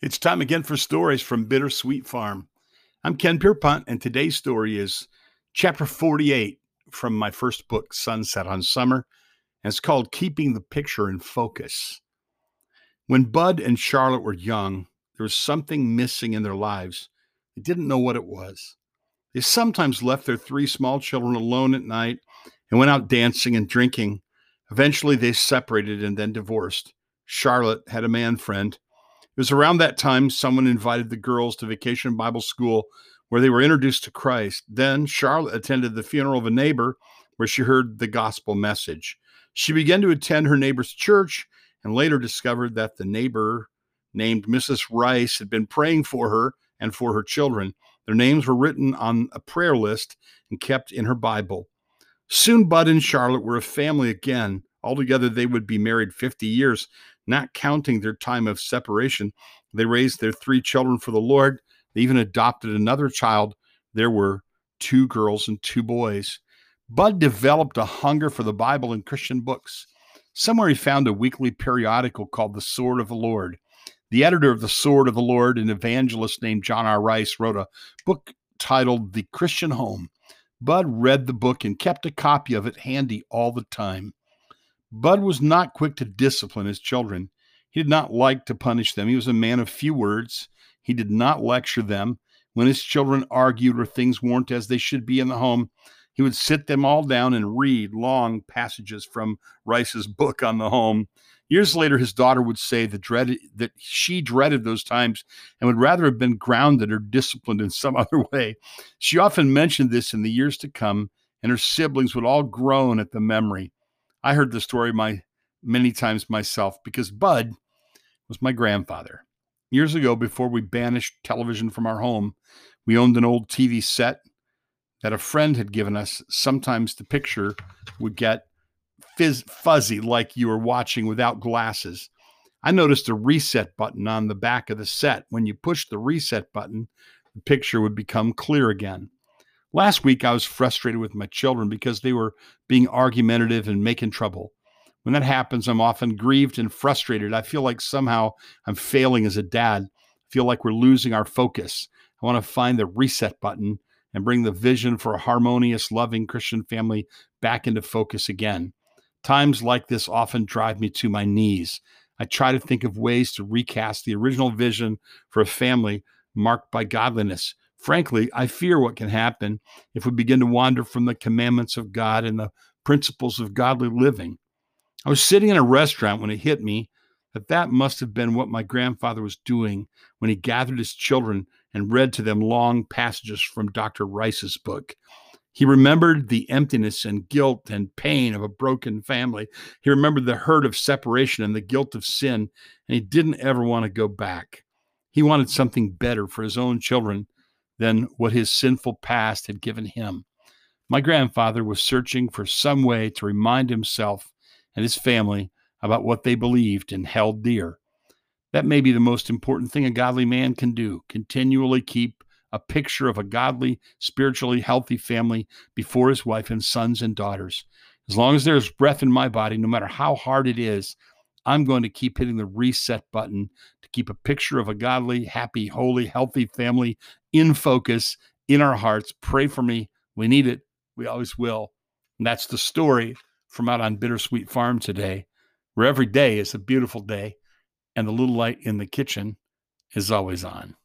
It's time again for stories from Bittersweet Farm. I'm Ken Pierpont, and today's story is chapter 48 from my first book, Sunset on Summer, and it's called Keeping the Picture in Focus. When Bud and Charlotte were young, there was something missing in their lives. They didn't know what it was. They sometimes left their three small children alone at night and went out dancing and drinking. Eventually, they separated and then divorced. Charlotte had a man friend it was around that time someone invited the girls to vacation Bible school where they were introduced to Christ. Then Charlotte attended the funeral of a neighbor where she heard the gospel message. She began to attend her neighbor's church and later discovered that the neighbor named Mrs. Rice had been praying for her and for her children. Their names were written on a prayer list and kept in her Bible. Soon Bud and Charlotte were a family again. Altogether, they would be married 50 years not counting their time of separation. They raised their three children for the Lord. They even adopted another child. There were two girls and two boys. Bud developed a hunger for the Bible and Christian books. Somewhere he found a weekly periodical called The Sword of the Lord. The editor of The Sword of the Lord, an evangelist named John R. Rice, wrote a book titled The Christian Home. Bud read the book and kept a copy of it handy all the time. Bud was not quick to discipline his children. He did not like to punish them. He was a man of few words. He did not lecture them. When his children argued or things weren't as they should be in the home, he would sit them all down and read long passages from Rice's book on the home. Years later, his daughter would say that, that she dreaded those times and would rather have been grounded or disciplined in some other way. She often mentioned this in the years to come, and her siblings would all groan at the memory. I heard the story my many times myself because Bud was my grandfather. Years ago, before we banished television from our home, we owned an old TV set that a friend had given us. Sometimes the picture would get fizz, fuzzy, like you were watching without glasses. I noticed a reset button on the back of the set. When you pushed the reset button, the picture would become clear again. Last week, I was frustrated with my children because they were being argumentative and making trouble. When that happens, I'm often grieved and frustrated. I feel like somehow I'm failing as a dad. I feel like we're losing our focus. I want to find the reset button and bring the vision for a harmonious, loving Christian family back into focus again. Times like this often drive me to my knees. I try to think of ways to recast the original vision for a family marked by godliness, Frankly, I fear what can happen if we begin to wander from the commandments of God and the principles of godly living. I was sitting in a restaurant when it hit me that that must have been what my grandfather was doing when he gathered his children and read to them long passages from Dr. Rice's book. He remembered the emptiness and guilt and pain of a broken family. He remembered the hurt of separation and the guilt of sin, and he didn't ever want to go back. He wanted something better for his own children than what his sinful past had given him. My grandfather was searching for some way to remind himself and his family about what they believed and held dear. That may be the most important thing a godly man can do continually keep a picture of a godly, spiritually healthy family before his wife and sons and daughters. As long as there's breath in my body, no matter how hard it is, I'm going to keep hitting the reset button to keep a picture of a godly, happy, holy, healthy family in focus in our hearts. Pray for me. We need it. We always will. And that's the story from out on Bittersweet Farm today, where every day is a beautiful day and the little light in the kitchen is always on.